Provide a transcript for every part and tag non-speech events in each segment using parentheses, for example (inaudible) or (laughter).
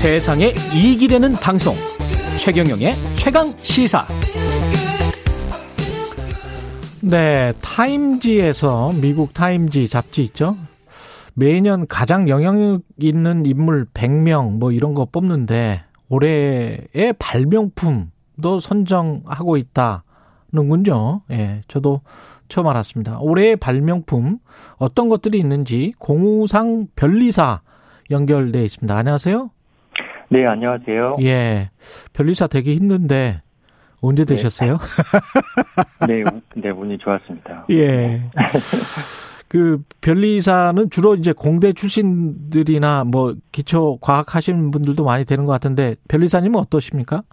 세상에 이익이 되는 방송 최경영의 최강 시사 네, 타임지에서 미국 타임지 잡지 있죠. 매년 가장 영향력 있는 인물 100명 뭐 이런 거 뽑는데 올해의 발명품도 선정하고 있다는군요. 예, 저도 처음 알았습니다. 올해의 발명품 어떤 것들이 있는지 공우상 변리사 연결돼 있습니다. 안녕하세요. 네, 안녕하세요. 예, 변리사 되기 힘든데 언제 네. 되셨어요? (laughs) 네, 우- (laughs) 네, 운이 좋았습니다. 예. (laughs) 그 변리사는 주로 이제 공대 출신들이나 뭐 기초 과학 하시는 분들도 많이 되는 것 같은데 변리사님은 어떠십니까?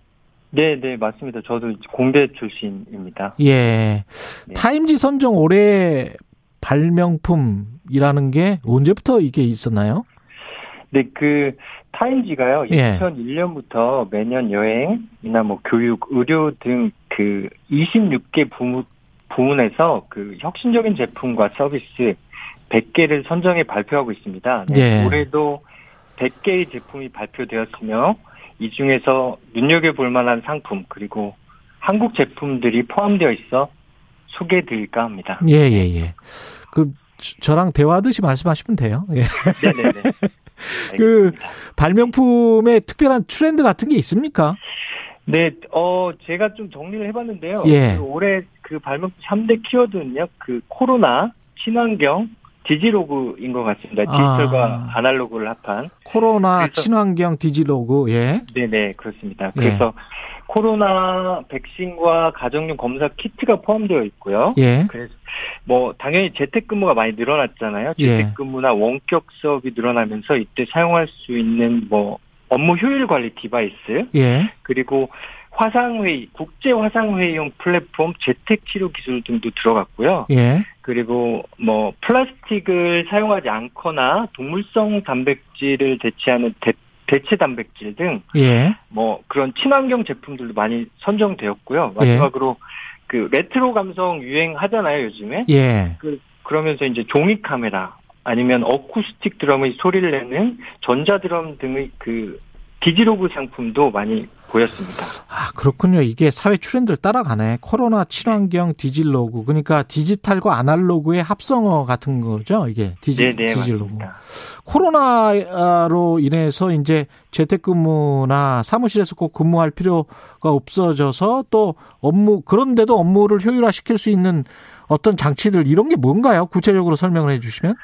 네, 네, 맞습니다. 저도 공대 출신입니다. 예. 네. 타임지 선정 올해 발명품이라는 게 언제부터 이게 있었나요? 네, 그 타임지가요. 예. 2001년부터 매년 여행이나 뭐 교육, 의료 등 그 26개 부문 부문에서 그 혁신적인 제품과 서비스 100개를 선정해 발표하고 있습니다. 네, 예. 올해도 100개의 제품이 발표되었으며 이 중에서 눈여겨볼 만한 상품 그리고 한국 제품들이 포함되어 있어 소개해드릴까 합니다. 예, 예, 예. 그 저- 저랑 대화하듯이 말씀하시면 돼요. 예. 네네네. (laughs) 그 발명품에 특별한 트렌드 같은 게 있습니까? 네, 어, 제가 좀 정리를 해봤는데요. 예. 그 올해 그 발명품 3대 키워드는요, 그 코로나, 친환경, 디지로그인 것 같습니다. 디지털과 아. 아날로그를 합한. 코로나, 친환경, 디지로그, 예. 네네, 그렇습니다. 그래서 코로나 백신과 가정용 검사 키트가 포함되어 있고요. 예. 그래서 뭐 당연히 재택근무가 많이 늘어났잖아요. 예. 재택근무나 원격 수업이 늘어나면서 이때 사용할 수 있는 뭐 업무 효율 관리 device 예. 그리고 화상회의, 국제 화상회의용 플랫폼 재택 치료 기술 등도 들어갔고요. 예. 그리고 뭐 플라스틱을 사용하지 않거나 동물성 단백질을 대체하는 대, 대체 단백질 등 예. 뭐 그런 친환경 제품들도 많이 선정되었고요. 마지막으로 그 레트로 감성 유행하잖아요, 요즘에. 예. 그 그러면서 이제 종이 카메라 아니면 어쿠스틱 드럼의 소리를 내는 전자 드럼 등의 그 디지로그 상품도 많이 보였습니다. 아, 그렇군요. 이게 사회 트렌드를 따라가네. 코로나, 친환경, 디지로그. 그러니까 디지털과 아날로그의 합성어 같은 거죠. 이게 디지, 네네 디지로그. 맞습니다. 코로나로 인해서 이제 재택근무나 사무실에서 꼭 근무할 필요가 없어져서 또 업무, 그런데도 업무를 효율화시킬 수 있는 어떤 장치들 이런 게 뭔가요? 구체적으로 설명을 해 주시면?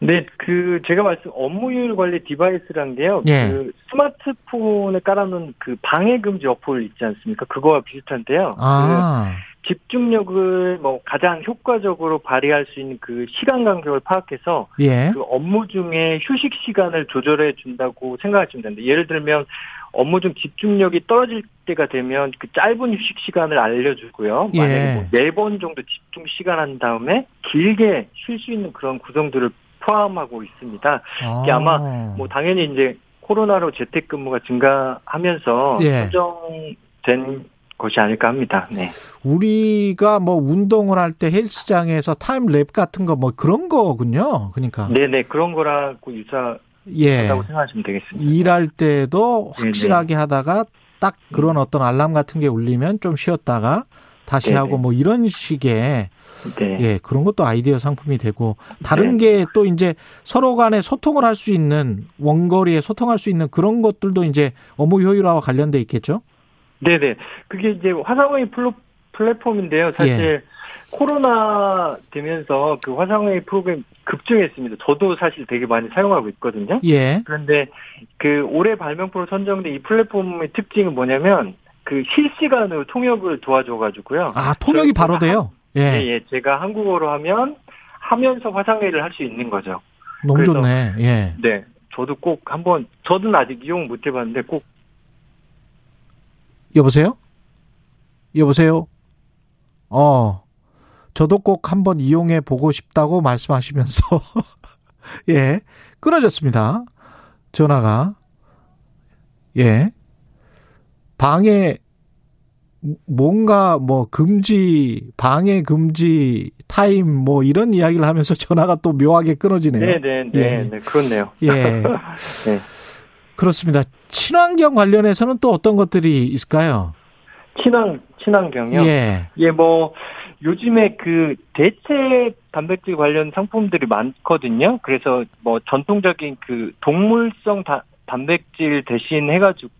네, 그 제가 말씀 업무 효율 관리 device란 게요. 예. 그 스마트폰에 깔아놓은 그 방해 금지 어플 있지 않습니까? 그거와 비슷한데요. 아, 그 집중력을 뭐 가장 효과적으로 발휘할 수 있는 그 시간 간격을 파악해서 예. 그 업무 중에 휴식 시간을 조절해 준다고 생각하시면 됩니다. 예를 들면 업무 중 집중력이 떨어질 때가 되면 그 짧은 휴식 시간을 알려주고요. 예. 만약에 뭐네번 정도 집중 시간 한 다음에 길게 쉴 수 있는 그런 구성들을 포함하고 있습니다. 이게 아마 뭐 당연히 이제 코로나로 재택근무가 증가하면서 예. 선정된 것이 아닐까 합니다. 네. 우리가 뭐 운동을 할 때 헬스장에서 타임랩 같은 거 뭐 그런 거군요. 그러니까. 네네 그런 거라고 유사하다고 예. 생각하시면 되겠습니다. 일할 때도 확실하게 하다가 딱 그런 음. 어떤 알람 같은 게 울리면 좀 쉬었다가 다시 네네. 하고 뭐 이런 식의 네. 예, 그런 것도 아이디어 상품이 되고 다른 네. 게또 이제 서로 간에 소통을 할 수 있는 원거리에 소통할 수 있는 그런 것들도 이제 업무 효율화와 관련돼 있겠죠? 네네. 그게 이제 화상회의 플랫폼인데요. 사실 예. 코로나 되면서 그 화상회의 프로그램 급증했습니다. 저도 사실 되게 많이 사용하고 있거든요. 예. 그런데 그 올해 발명품으로 선정된 이 플랫폼의 특징은 뭐냐면 그 실시간으로 통역을 도와줘가지고요. 아, 통역이 바로 돼요? 예, 예. 예. 제가 한국어로 하면 하면서 화상회의를 할 수 있는 거죠. 너무 좋네. 예. 네. 저도 꼭 한번, 저는 아직 이용 못 해봤는데 꼭 여보세요? 여보세요? 어, 저도 꼭 한번 이용해 보고 싶다고 말씀하시면서, (laughs) 예, 끊어졌습니다. 전화가. 예. 방해, 뭔가 뭐 금지, 방해 금지, 타임 뭐 이런 이야기를 하면서 (laughs) 전화가 또 묘하게 끊어지네요. 네네 네, 예. 네, 그렇네요. 예. (laughs) 네. 그렇습니다. 친환경 관련해서는 또 어떤 것들이 있을까요? 친환 친환경요. 예. 예, 뭐 요즘에 그 대체 단백질 관련 상품들이 많거든요. 그래서 뭐 전통적인 그 동물성 다, 단백질 대신 해가지고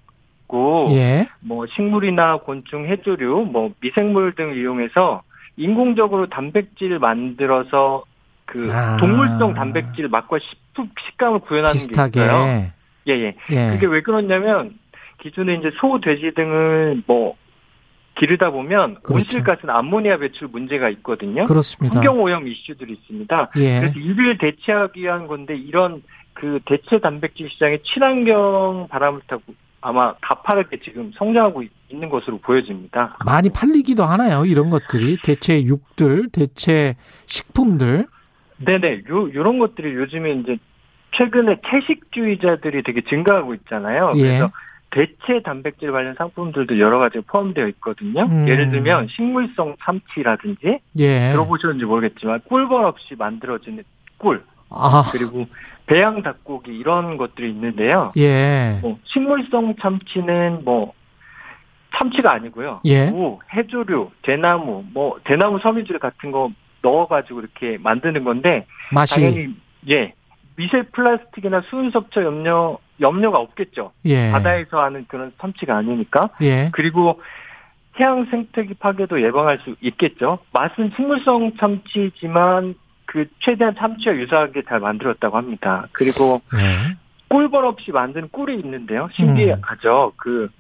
예. 뭐 식물이나 곤충, 해조류, 뭐 미생물 등 이용해서 인공적으로 단백질 만들어서 그 아. 동물성 단백질 맛과 식품 식감을 구현하는 비슷하게. 게 있어요. 예, 예. 예. 그게 왜 그러냐면 기존에 이제 소, 돼지 등을 뭐 기르다 보면 그렇죠. 온실가스나 암모니아 배출 문제가 있거든요. 그렇습니다. 환경 오염 이슈들이 있습니다. 예. 그래서 이를 대체하기 위한 건데 이런 그 대체 단백질 시장에 친환경 바람을 타고 아마 가파르게 지금 성장하고 있는 것으로 보여집니다. 많이 팔리기도 하나요? 이런 것들이 대체 육들, 대체 식품들. 네네, 요, 요런 것들이 요즘에 이제 최근에 채식주의자들이 되게 증가하고 있잖아요. 예. 그래서 대체 단백질 관련 상품들도 여러 가지 포함되어 있거든요. 음. 예를 들면 식물성 참치라든지 예. 들어보셨는지 모르겠지만 꿀벌 없이 만들어지는 꿀 아, 그리고 배양 닭고기 이런 것들이 있는데요. 예. 뭐 식물성 참치는 뭐 참치가 아니고요. 예. 무, 해조류, 대나무, 뭐 대나무 섬유질 같은 거 넣어가지고 이렇게 만드는 건데 맛이 당연히 예 미세 플라스틱이나 수은 섭취 염려 염려가 없겠죠. 예. 바다에서 하는 그런 참치가 아니니까 예. 그리고 해양 생태계 파괴도 예방할 수 있겠죠. 맛은 식물성 참치지만 그 최대한 참치와 유사하게 잘 만들었다고 합니다. 그리고 예. 꿀벌 없이 만든 꿀이 있는데요. 신기하죠. 그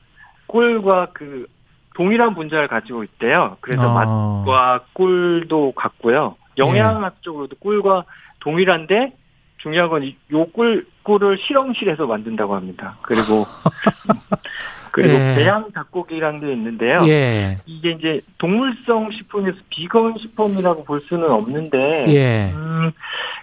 꿀과 그 동일한 분자를 가지고 있대요. 그래서 어. 맛과 꿀도 같고요. 영양학적으로도 꿀과 동일한데 중요한 건요꿀 꿀을 실험실에서 만든다고 합니다. 그리고 (laughs) 그리고 예. 배양 닭고기라는 게 있는데요. 예. 이게 이제 동물성 식품에서 비건 식품이라고 볼 수는 없는데 예. 음,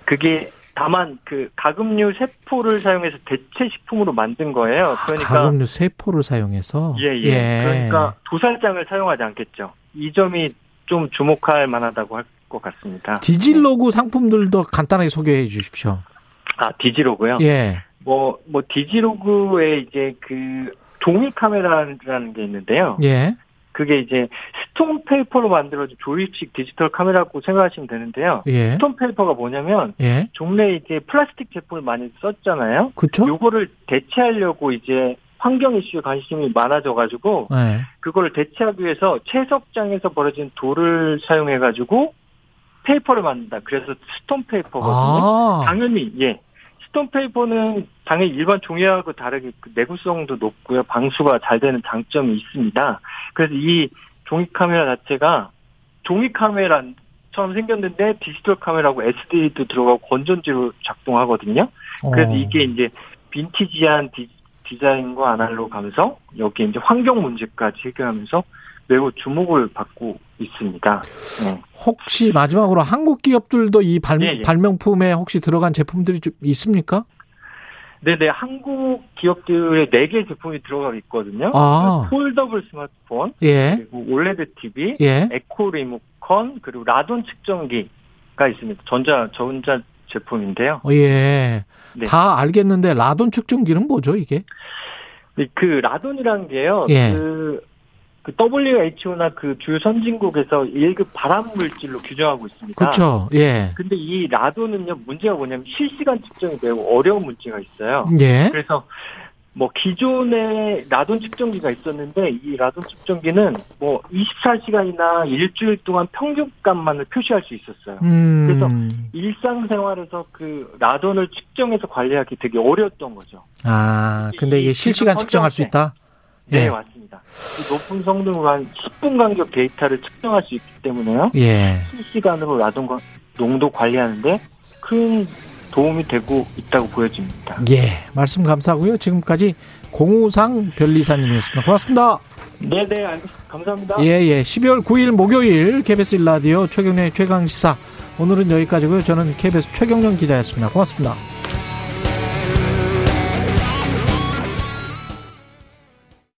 그게 다만 그 가금류 세포를 사용해서 대체 식품으로 만든 거예요. 그러니까 가금류 세포를 사용해서 예, 예. 그러니까 도살장을 사용하지 않겠죠. 이 점이 좀 주목할 만하다고 할 것 같습니다. 디지로그 상품들도 간단하게 소개해 주십시오. 아, 디지로그요. 예. 뭐, 뭐, 디지로그에 이제 그 종이 카메라라는 게 있는데요. 예. 그게 이제 stone paper로 만들어진 조립식 디지털 카메라고 생각하시면 되는데요. 예. stone paper가 뭐냐면 예. 종래 이제 플라스틱 제품을 많이 썼잖아요. 그렇죠? 요거를 대체하려고 이제 환경 이슈에 관심이 많아져가지고 예. 그거를 대체하기 위해서 채석장에서 버려진 돌을 사용해가지고 paper를 만든다. 그래서 stone paper거든요. 아. 당연히 예. stone paper는 당연히 일반 종이하고 다르게 그 내구성도 높고요. 방수가 잘 되는 장점이 있습니다. 그래서 이 종이 카메라 자체가 종이 카메라처럼 생겼는데 디지털 카메라고 SD도 들어가고 건전지로 작동하거든요. 그래서 어. 이게 이제 빈티지한 디, 디자인과 아날로그 감성, 여기 이제 환경 문제까지 해결하면서 매우 주목을 받고 있습니다. 네. 혹시 마지막으로 한국 기업들도 이 발, 예, 예. 발명품에 혹시 들어간 제품들이 좀 있습니까? 네네, 한국 기업들의 네 개 제품이 들어가 있거든요. 아. foldable 스마트폰, 예. 그리고 OLED TV, 예. 에코 리모컨, 그리고 라돈 측정기가 있습니다. 전자, 전자 제품인데요. 어, 예. 네. 다 알겠는데 라돈 측정기는 뭐죠, 이게? 그 라돈이라는 게요. 예. 그, 그 WHO나 그 주요 선진국에서 1급 발암 물질로 규정하고 있습니다. 그렇죠. 예. 근데 이 라돈은요, 문제가 뭐냐면 실시간 측정이 매우 어려운 문제가 있어요. 예. 그래서 뭐 기존에 라돈 측정기가 있었는데 이 라돈 측정기는 뭐 24시간이나 일주일 동안 평균값만을 표시할 수 있었어요. 음. 그래서 일상생활에서 그 라돈을 측정해서 관리하기 되게 어려웠던 거죠. 아, 근데 이게 이 실시간 측정할 수. 있다? 네, 예. 맞습니다. 이 높은 성능으로 한 10분 간격 데이터를 측정할 수 있기 때문에요. 예. 실시간으로 라돈 과- 농도 관리하는데 큰 도움이 되고 있다고 보여집니다. 예. 말씀 감사하고요. 지금까지 공우상 변리사님이었습니다. 고맙습니다. 네네, 알겠습니다. 감사합니다. 예, 예. 12월 9일 목요일 KBS 1라디오 최경련의 최강시사. 오늘은 여기까지고요. 저는 KBS 최경련 기자였습니다. 고맙습니다.